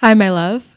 Hi, my love.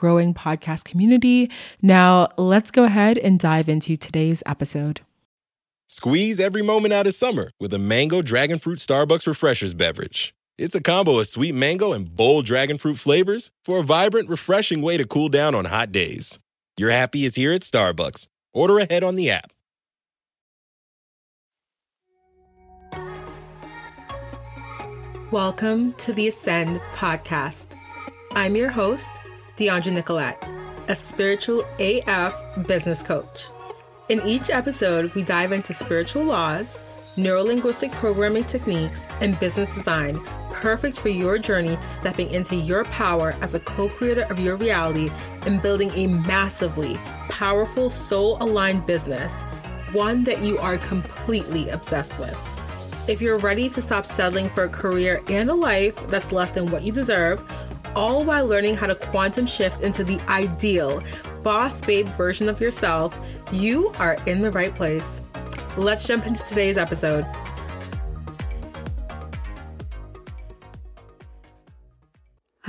growing podcast community. Now, let's go ahead and dive into today's episode. Squeeze every moment out of summer with a mango dragon fruit Starbucks refreshers beverage. It's a combo of sweet mango and bold dragon fruit flavors for a vibrant, refreshing way to cool down on hot days. Your happy is here at Starbucks. Order ahead on the app. Welcome to the Ascend podcast. I'm your host, DeAndre Nicolette, a spiritual AF business coach. In each episode, we dive into spiritual laws, neurolinguistic programming techniques, and business design, perfect for your journey to stepping into your power as a co creator of your reality and building a massively powerful, soul aligned business, one that you are completely obsessed with. If you're ready to stop settling for a career and a life that's less than what you deserve, all while learning how to quantum shift into the ideal boss babe version of yourself, you are in the right place. Let's jump into today's episode.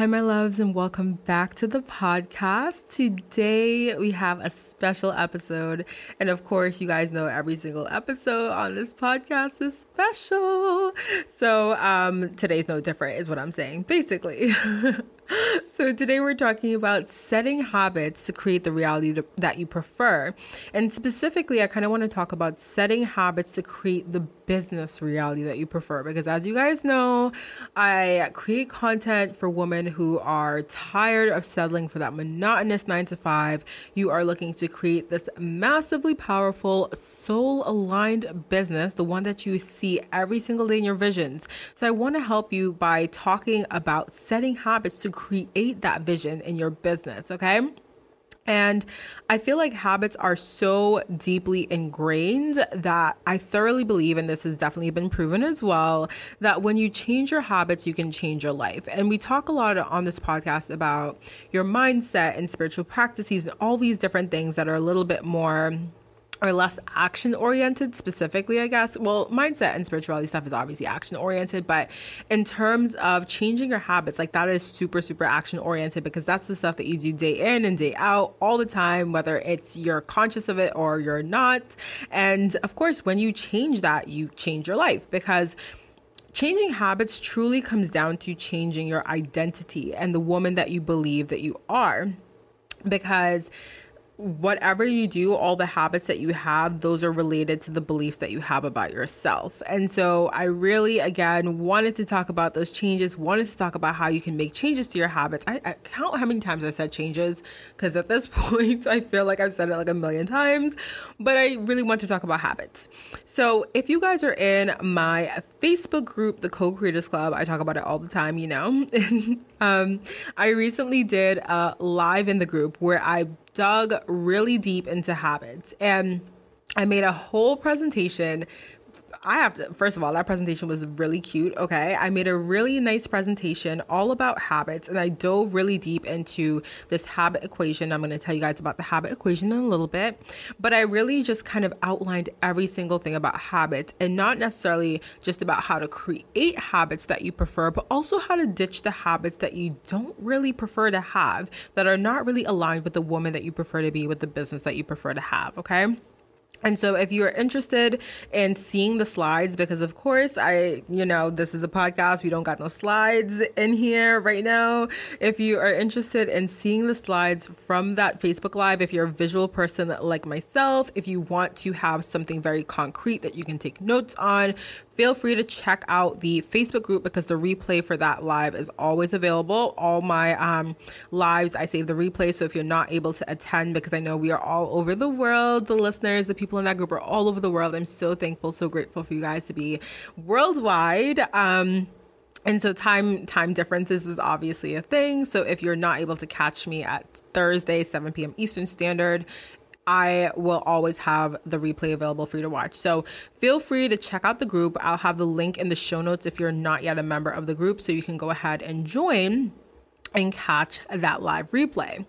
Hi, my loves, and welcome back to the podcast. Today we have a special episode. And of course, you guys know every single episode on this podcast is special. So, um, today's no different, is what I'm saying, basically. so today we're talking about setting habits to create the reality that you prefer. And specifically, I kind of want to talk about setting habits to create the business reality that you prefer because as you guys know, I create content for women who are tired of settling for that monotonous 9 to 5. You are looking to create this massively powerful soul aligned business, the one that you see every single day in your visions. So I want to help you by talking about setting habits to create that vision in your business, okay? And I feel like habits are so deeply ingrained that I thoroughly believe, and this has definitely been proven as well, that when you change your habits, you can change your life. And we talk a lot on this podcast about your mindset and spiritual practices and all these different things that are a little bit more or less action oriented specifically, I guess. Well, mindset and spirituality stuff is obviously action oriented, but in terms of changing your habits, like that is super, super action oriented because that's the stuff that you do day in and day out all the time, whether it's you're conscious of it or you're not. And of course, when you change that, you change your life because changing habits truly comes down to changing your identity and the woman that you believe that you are. Because whatever you do, all the habits that you have, those are related to the beliefs that you have about yourself. And so I really, again, wanted to talk about those changes, wanted to talk about how you can make changes to your habits. I, I count how many times I said changes because at this point, I feel like I've said it like a million times, but I really want to talk about habits. So if you guys are in my Facebook group, the Co Creators Club, I talk about it all the time, you know. um, I recently did a live in the group where I dug really deep into habits. And I made a whole presentation I have to, first of all, that presentation was really cute. Okay. I made a really nice presentation all about habits and I dove really deep into this habit equation. I'm going to tell you guys about the habit equation in a little bit, but I really just kind of outlined every single thing about habits and not necessarily just about how to create habits that you prefer, but also how to ditch the habits that you don't really prefer to have that are not really aligned with the woman that you prefer to be, with the business that you prefer to have. Okay. And so, if you are interested in seeing the slides, because of course, I, you know, this is a podcast, we don't got no slides in here right now. If you are interested in seeing the slides from that Facebook Live, if you're a visual person like myself, if you want to have something very concrete that you can take notes on, feel free to check out the Facebook group because the replay for that live is always available. All my um, lives, I save the replay. So if you're not able to attend, because I know we are all over the world, the listeners, the people in that group are all over the world. I'm so thankful, so grateful for you guys to be worldwide. Um, and so time time differences is obviously a thing so if you're not able to catch me at thursday 7 p.m eastern standard I will always have the replay available for you to watch. So feel free to check out the group. I'll have the link in the show notes if you're not yet a member of the group, so you can go ahead and join and catch that live replay.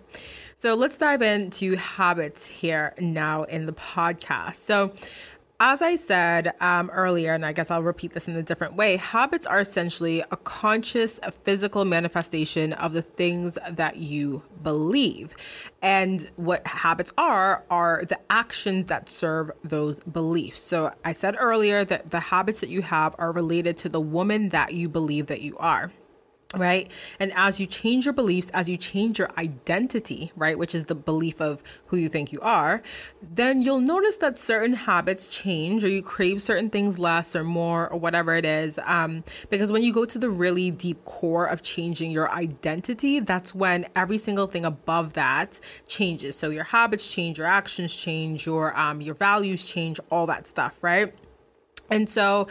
So let's dive into habits here now in the podcast. So as I said um, earlier, and I guess I'll repeat this in a different way, habits are essentially a conscious a physical manifestation of the things that you believe. And what habits are, are the actions that serve those beliefs. So I said earlier that the habits that you have are related to the woman that you believe that you are right? And as you change your beliefs, as you change your identity, right, which is the belief of who you think you are, then you'll notice that certain habits change or you crave certain things less or more or whatever it is. Um, because when you go to the really deep core of changing your identity, that's when every single thing above that changes. So your habits change, your actions change, your um, your values change, all that stuff, right? And so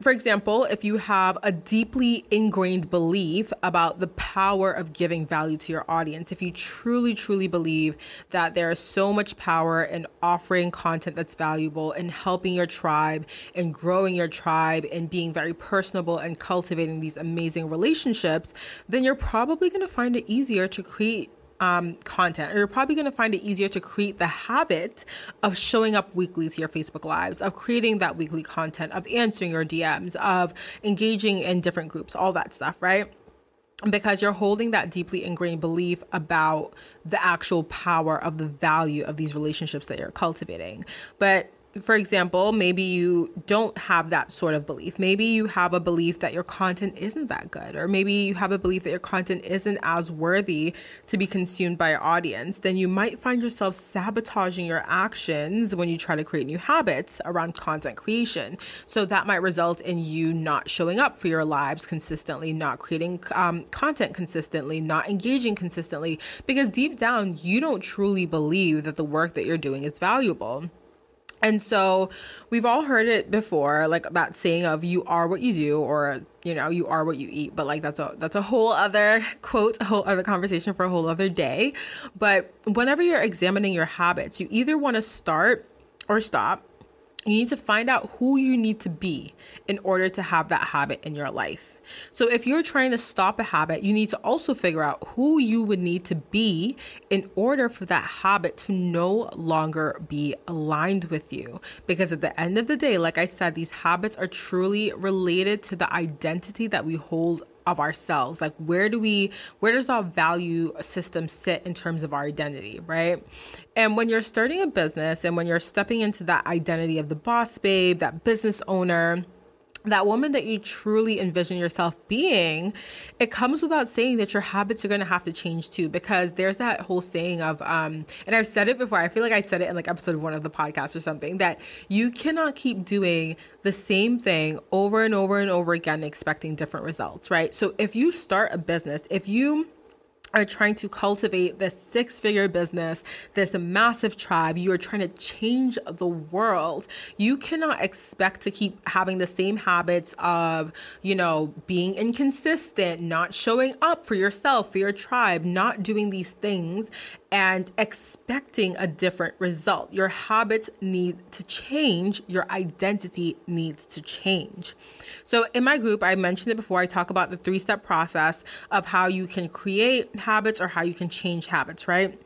for example, if you have a deeply ingrained belief about the power of giving value to your audience, if you truly, truly believe that there is so much power in offering content that's valuable and helping your tribe and growing your tribe and being very personable and cultivating these amazing relationships, then you're probably going to find it easier to create um, content, you're probably going to find it easier to create the habit of showing up weekly to your Facebook Lives, of creating that weekly content, of answering your DMs, of engaging in different groups, all that stuff, right? Because you're holding that deeply ingrained belief about the actual power of the value of these relationships that you're cultivating. But for example, maybe you don't have that sort of belief. Maybe you have a belief that your content isn't that good, or maybe you have a belief that your content isn't as worthy to be consumed by your audience. Then you might find yourself sabotaging your actions when you try to create new habits around content creation. So that might result in you not showing up for your lives consistently, not creating um, content consistently, not engaging consistently, because deep down, you don't truly believe that the work that you're doing is valuable. And so we've all heard it before, like that saying of you are what you do or you know, you are what you eat, but like that's a that's a whole other quote, a whole other conversation for a whole other day. But whenever you're examining your habits, you either want to start or stop. You need to find out who you need to be in order to have that habit in your life. So if you're trying to stop a habit, you need to also figure out who you would need to be in order for that habit to no longer be aligned with you. Because at the end of the day, like I said, these habits are truly related to the identity that we hold of ourselves. Like where do we where does our value system sit in terms of our identity right? And when you're starting a business and when you're stepping into that identity of the boss babe that business owner that woman that you truly envision yourself being, it comes without saying that your habits are going to have to change too, because there's that whole saying of, um, and I've said it before, I feel like I said it in like episode one of the podcast or something, that you cannot keep doing the same thing over and over and over again, expecting different results, right? So if you start a business, if you are trying to cultivate this six figure business, this massive tribe. You are trying to change the world. You cannot expect to keep having the same habits of, you know, being inconsistent, not showing up for yourself, for your tribe, not doing these things and expecting a different result. Your habits need to change, your identity needs to change. So, in my group, I mentioned it before, I talk about the three step process of how you can create habits or how you can change habits, right?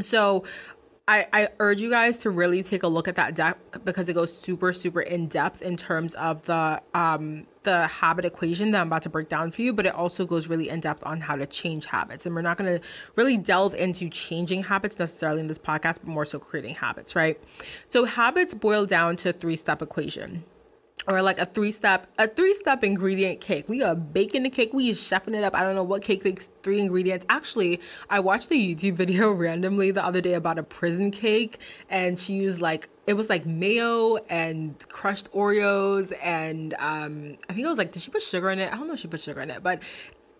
So, I, I, urge you guys to really take a look at that deck because it goes super super in depth in terms of the um, the habit equation that I'm about to break down for you, but it also goes really in depth on how to change habits. And we're not going to really delve into changing habits necessarily in this podcast, but more so creating habits, right? So habits boil down to a three step equation or like a three step a three step ingredient cake. We are baking the cake. We are chefing it up. I don't know what cake takes three ingredients. Actually, I watched a YouTube video randomly the other day about a prison cake, and she used like it was like mayo and crushed Oreos, and um, I think it was like did she put sugar in it? I don't know if she put sugar in it, but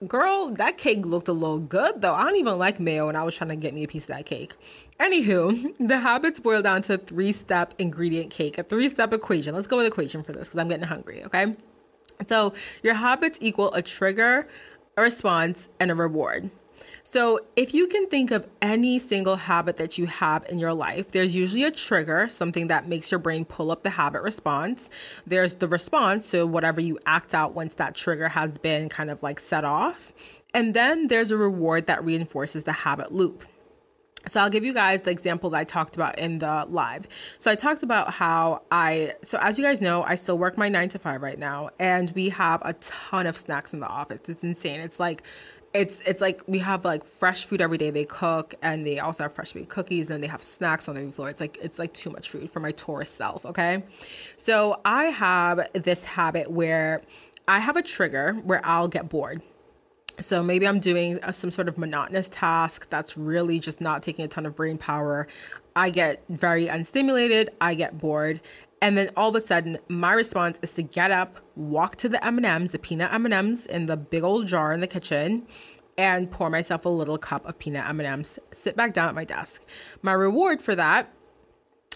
girl, that cake looked a little good though. I don't even like mayo, and I was trying to get me a piece of that cake. Anywho, the habits boil down to three step ingredient cake, a three step equation. Let's go with equation for this because I'm getting hungry, okay? So your habits equal a trigger, a response, and a reward. So, if you can think of any single habit that you have in your life, there's usually a trigger, something that makes your brain pull up the habit response. There's the response, so whatever you act out once that trigger has been kind of like set off. And then there's a reward that reinforces the habit loop. So I'll give you guys the example that I talked about in the live. So I talked about how I so as you guys know, I still work my 9 to 5 right now and we have a ton of snacks in the office. It's insane. It's like it's it's like we have like fresh food every day. They cook and they also have fresh baked cookies and they have snacks on the floor. It's like it's like too much food for my tourist self okay? So i have this habit where i have a trigger where i'll get bored. So maybe i'm doing a, some sort of monotonous task that's really just not taking a ton of brain power. I get very unstimulated. I get bored and then all of a sudden, my response is to get up, walk to the M&Ms, the peanut M&Ms in the big old jar in the kitchen, and pour myself a little cup of peanut M&Ms, sit back down at my desk. My reward for that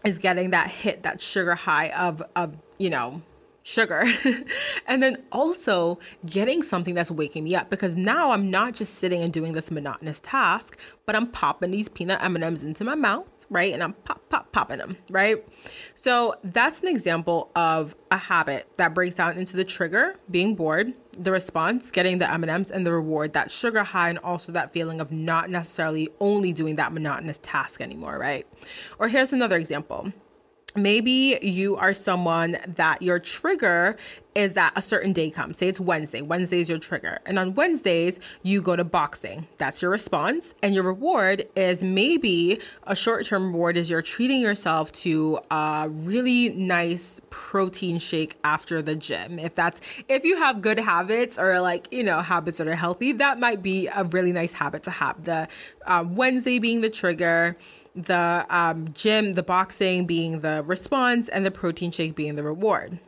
is getting that hit, that sugar high of of, you know, sugar. and then also getting something that's waking me up because now I'm not just sitting and doing this monotonous task, but I'm popping these peanut M&Ms into my mouth right? And I'm pop, pop, popping them, right? So that's an example of a habit that breaks down into the trigger, being bored, the response, getting the M&Ms, and the reward, that sugar high, and also that feeling of not necessarily only doing that monotonous task anymore, right? Or here's another example maybe you are someone that your trigger is that a certain day comes. Say it's Wednesday. Wednesday is your trigger. And on Wednesdays, you go to boxing. That's your response. And your reward is maybe a short term reward is you're treating yourself to a really nice protein shake after the gym. If that's, if you have good habits or like, you know, habits that are healthy, that might be a really nice habit to have. The uh, Wednesday being the trigger the um, gym, the boxing being the response, and the protein shake being the reward.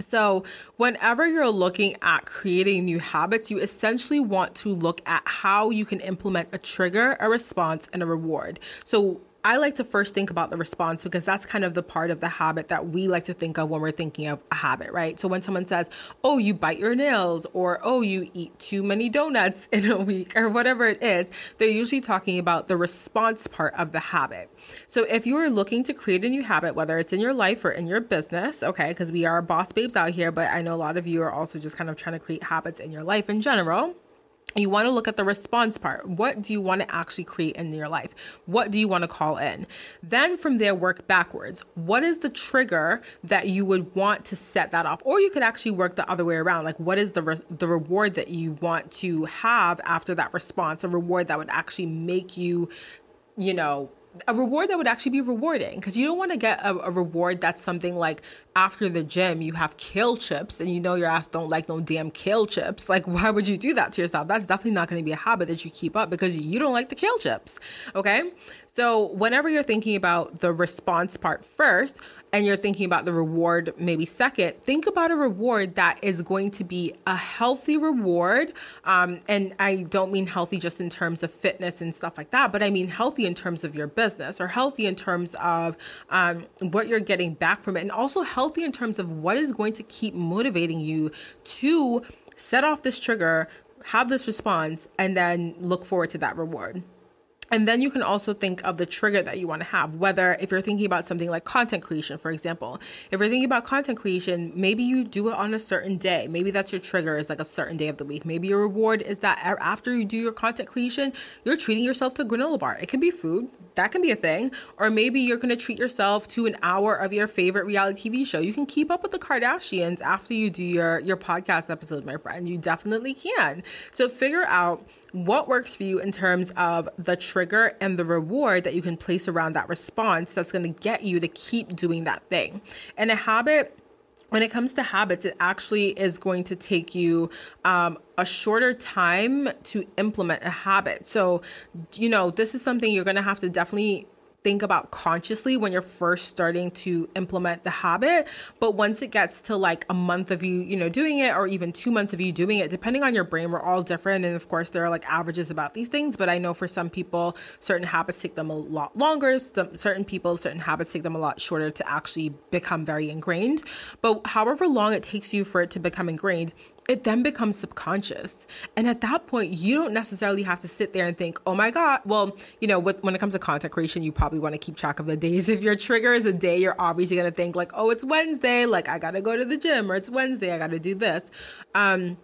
So, whenever you're looking at creating new habits, you essentially want to look at how you can implement a trigger, a response, and a reward. So, I like to first think about the response because that's kind of the part of the habit that we like to think of when we're thinking of a habit, right? So when someone says, oh, you bite your nails, or oh, you eat too many donuts in a week, or whatever it is, they're usually talking about the response part of the habit. So if you are looking to create a new habit, whether it's in your life or in your business, okay, because we are boss babes out here, but I know a lot of you are also just kind of trying to create habits in your life in general you want to look at the response part. What do you want to actually create in your life? What do you want to call in? Then from there, work backwards. What is the trigger that you would want to set that off? Or you could actually work the other way around. Like, what is the, re- the reward that you want to have after that response? A reward that would actually make you, you know, a reward that would actually be rewarding because you don't want to get a, a, reward that's something like after the gym you have kale chips and you know your ass don't like no damn kale chips like why would you do that to yourself that's definitely not going to be a habit that you keep up because you don't like the kale chips okay so whenever you're thinking about the response part first and you're thinking about the reward maybe second, think about a reward that is going to be a healthy reward. Um, and I don't mean healthy just in terms of fitness and stuff like that, but I mean healthy in terms of your business or healthy in terms of um, what you're getting back from it, and also healthy in terms of what is going to keep motivating you to set off this trigger, have this response, and then look forward to that reward. And then you can also think of the trigger that you want to have, whether if you're thinking about something like content creation, for example. If you're thinking about content creation, maybe you do it on a certain day. Maybe that's your trigger is like a certain day of the week. Maybe your reward is that after you do your content creation, you're treating yourself to granola bar. It can be food, that can be a thing. Or maybe you're going to treat yourself to an hour of your favorite reality TV show. You can keep up with the Kardashians after you do your, your podcast episode, my friend. You definitely can. So figure out what works for you in terms of the trigger and the reward that you can place around that response that's going to get you to keep doing that thing. And a habit when it comes to habits, it actually is going to take you um, a shorter time to implement a habit. So, you know, this is something you're going to have to definitely think about consciously when you're first starting to implement the habit but once it gets to like a month of you you know doing it or even 2 months of you doing it depending on your brain we're all different. And of course there are like averages about these things but I know for some people certain habits take them a lot longer. Some certain people certain habits take them a lot shorter to actually become very ingrained. But however long it takes you for it to become ingrained it then becomes subconscious. And at that point, you don't necessarily have to sit there and think, oh my God. Well, you know, with, when it comes to content creation, you probably want to keep track of the days. If your trigger is a day, you're obviously going to think, like, oh, it's Wednesday. Like, I got to go to the gym, or it's Wednesday. I got to do this. Um,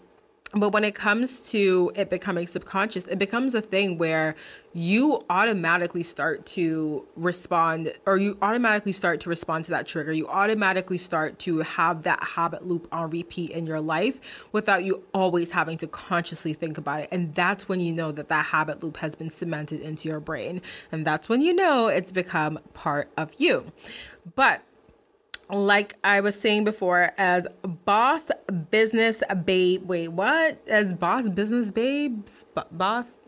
but when it comes to it becoming subconscious, it becomes a thing where you automatically start to respond, or you automatically start to respond to that trigger. You automatically start to have that habit loop on repeat in your life without you always having to consciously think about it. And that's when you know that that habit loop has been cemented into your brain. And that's when you know it's become part of you. But like I was saying before, as boss business babe. Wait, what? As boss business babes, B- boss,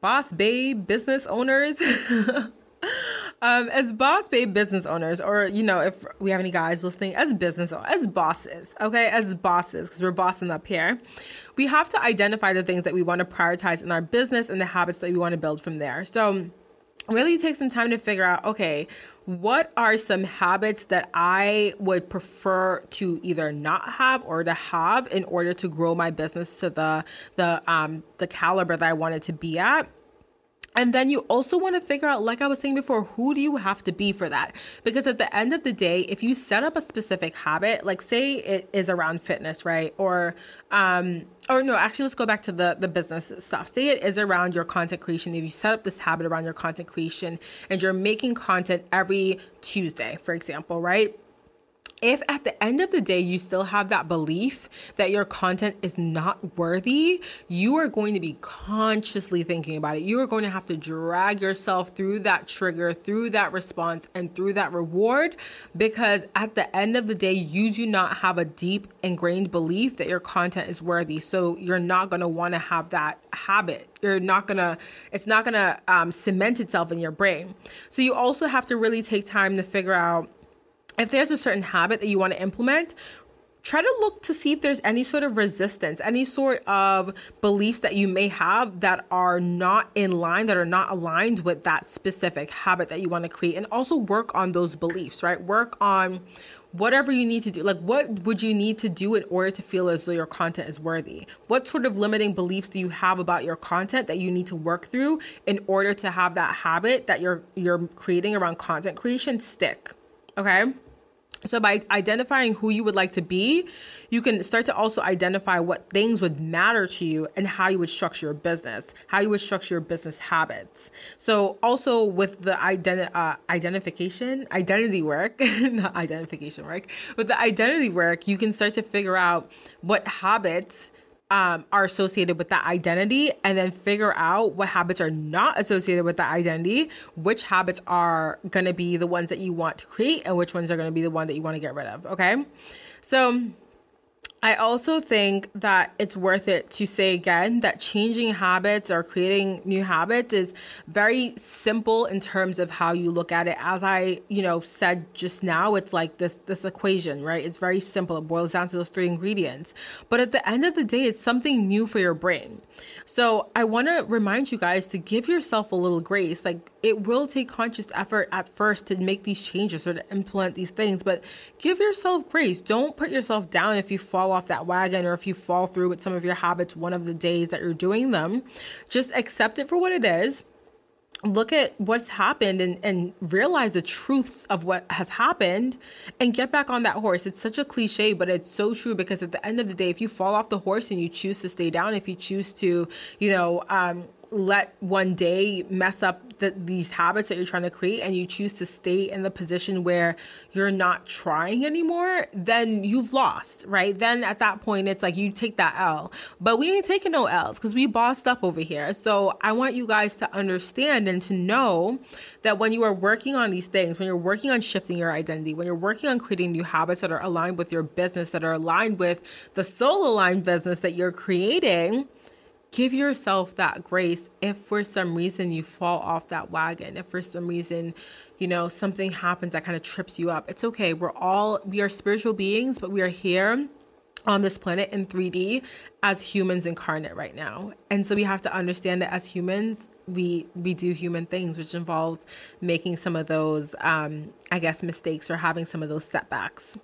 boss babe business owners. um, as boss babe business owners, or you know, if we have any guys listening, as business as bosses, okay, as bosses, because we're bossing up here, we have to identify the things that we want to prioritize in our business and the habits that we want to build from there. So really take some time to figure out okay what are some habits that I would prefer to either not have or to have in order to grow my business to the the um the caliber that I want it to be at and then you also want to figure out, like I was saying before, who do you have to be for that? Because at the end of the day, if you set up a specific habit, like say it is around fitness, right? Or, um, or no, actually, let's go back to the the business stuff. Say it is around your content creation. If you set up this habit around your content creation and you're making content every Tuesday, for example, right? If at the end of the day you still have that belief that your content is not worthy, you are going to be consciously thinking about it. You are going to have to drag yourself through that trigger, through that response, and through that reward because at the end of the day, you do not have a deep ingrained belief that your content is worthy. So you're not going to want to have that habit. You're not going to, it's not going to um, cement itself in your brain. So you also have to really take time to figure out if there's a certain habit that you want to implement, try to look to see if there's any sort of resistance, any sort of beliefs that you may have that are not in line, that are not aligned with that specific habit that you want to create. And also work on those beliefs, right? Work on whatever you need to do. Like, what would you need to do in order to feel as though your content is worthy? What sort of limiting beliefs do you have about your content that you need to work through in order to have that habit that you're you're creating around content creation stick? Okay? So, by identifying who you would like to be, you can start to also identify what things would matter to you and how you would structure your business, how you would structure your business habits. So, also with the identi- uh, identification, identity work, not identification work, with the identity work, you can start to figure out what habits um, are associated with that identity and then figure out what habits are not associated with that identity, which habits are going to be the ones that you want to create and which ones are going to be the one that you want to get rid of. Okay. So I also think that it's worth it to say again that changing habits or creating new habits is very simple in terms of how you look at it. As I, you know, said just now, it's like this this equation, right? It's very simple. It boils down to those three ingredients. But at the end of the day, it's something new for your brain. So I want to remind you guys to give yourself a little grace. Like it will take conscious effort at first to make these changes or to implement these things, but give yourself grace. Don't put yourself down if you fall off that wagon or if you fall through with some of your habits one of the days that you're doing them. Just accept it for what it is look at what's happened and, and realize the truths of what has happened and get back on that horse. It's such a cliche, but it's so true because at the end of the day, if you fall off the horse and you choose to stay down, if you choose to, you know, um, let one day mess up the, these habits that you're trying to create and you choose to stay in the position where you're not trying anymore, then you've lost, right? Then at that point, it's like you take that L. But we ain't taking no L's because we bossed up over here. So I want you guys to understand and to know that when you are working on these things, when you're working on shifting your identity, when you're working on creating new habits that are aligned with your business, that are aligned with the soul aligned business that you're creating, give yourself that grace if for some reason you fall off that wagon, if for some reason, you know, something happens that kind of trips you up. It's okay. We're all, we are spiritual beings, but we are here on this planet in 3D as humans incarnate right now. And so we have to understand that as humans, we we do human things, which involves making some of those um I guess mistakes or having some of those setbacks.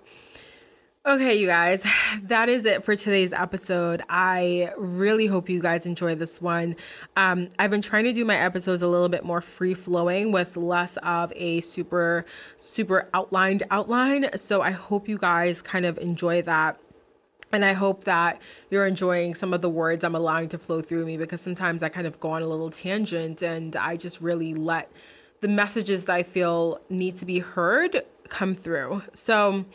Okay, you guys, that is it for today's episode. I really hope you guys enjoy this one. Um, I've been trying to do my episodes a little bit more free flowing with less of a super, super outlined outline. So I hope you guys kind of enjoy that. And I hope that you're enjoying some of the words I'm allowing to flow through me because sometimes I kind of go on a little tangent and I just really let the messages that I feel need to be heard come through. So,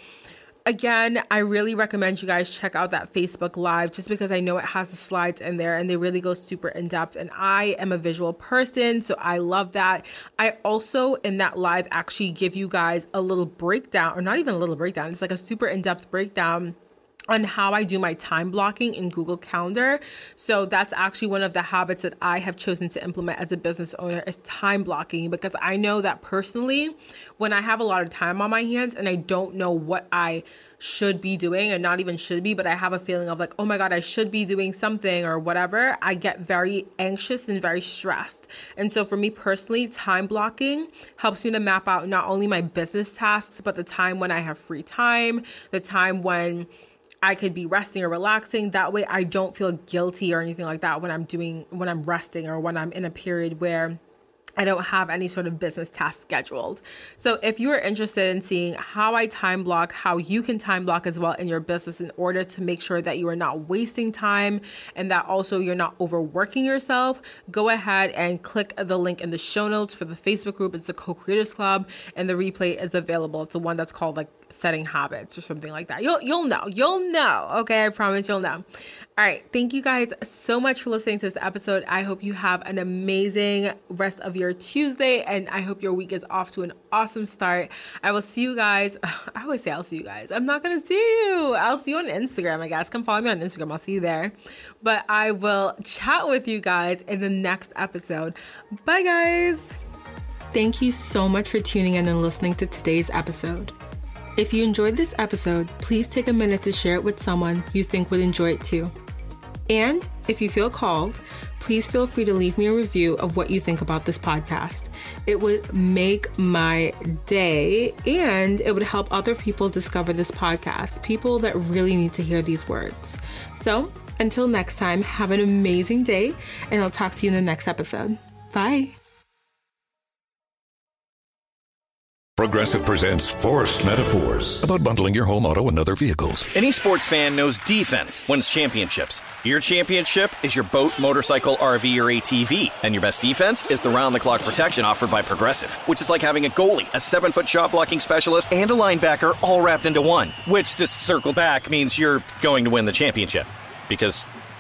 again, I really recommend you guys check out that Facebook Live just because I know it has the slides in there and they really go super in depth. And I am a visual person, so I love that. I also, in that live, actually give you guys a little breakdown, or not even a little breakdown, it's like a super in depth breakdown on how I do my time blocking in Google Calendar. So that's actually one of the habits that I have chosen to implement as a business owner is time blocking because I know that personally when I have a lot of time on my hands and I don't know what I should be doing and not even should be but I have a feeling of like oh my god I should be doing something or whatever I get very anxious and very stressed. And so for me personally time blocking helps me to map out not only my business tasks but the time when I have free time, the time when I could be resting or relaxing. That way I don't feel guilty or anything like that when I'm doing, when I'm resting or when I'm in a period where I don't have any sort of business task scheduled. So, if you are interested in seeing how I time block, how you can time block as well in your business in order to make sure that you are not wasting time and that also you're not overworking yourself, go ahead and click the link in the show notes for the Facebook group. It's the Co Creators Club, and the replay is available. It's the one that's called like setting habits or something like that. You'll you'll know. You'll know. Okay, I promise you'll know. All right, thank you guys so much for listening to this episode. I hope you have an amazing rest of your Tuesday and I hope your week is off to an awesome start. I will see you guys. I always say I'll see you guys. I'm not going to see you. I'll see you on Instagram, I guess. Come follow me on Instagram. I'll see you there. But I will chat with you guys in the next episode. Bye guys. Thank you so much for tuning in and listening to today's episode. If you enjoyed this episode, please take a minute to share it with someone you think would enjoy it too. And if you feel called, please feel free to leave me a review of what you think about this podcast. It would make my day and it would help other people discover this podcast, people that really need to hear these words. So, until next time, have an amazing day, and I'll talk to you in the next episode. Bye. Progressive presents Forced Metaphors about bundling your home, auto, and other vehicles. Any sports fan knows defense wins championships. Your championship is your boat, motorcycle, RV, or ATV. And your best defense is the round the clock protection offered by Progressive, which is like having a goalie, a seven foot shot blocking specialist, and a linebacker all wrapped into one. Which, to circle back, means you're going to win the championship. Because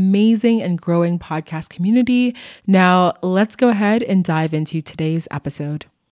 amazing and growing podcast community. Now, let's go ahead and dive into today's episode.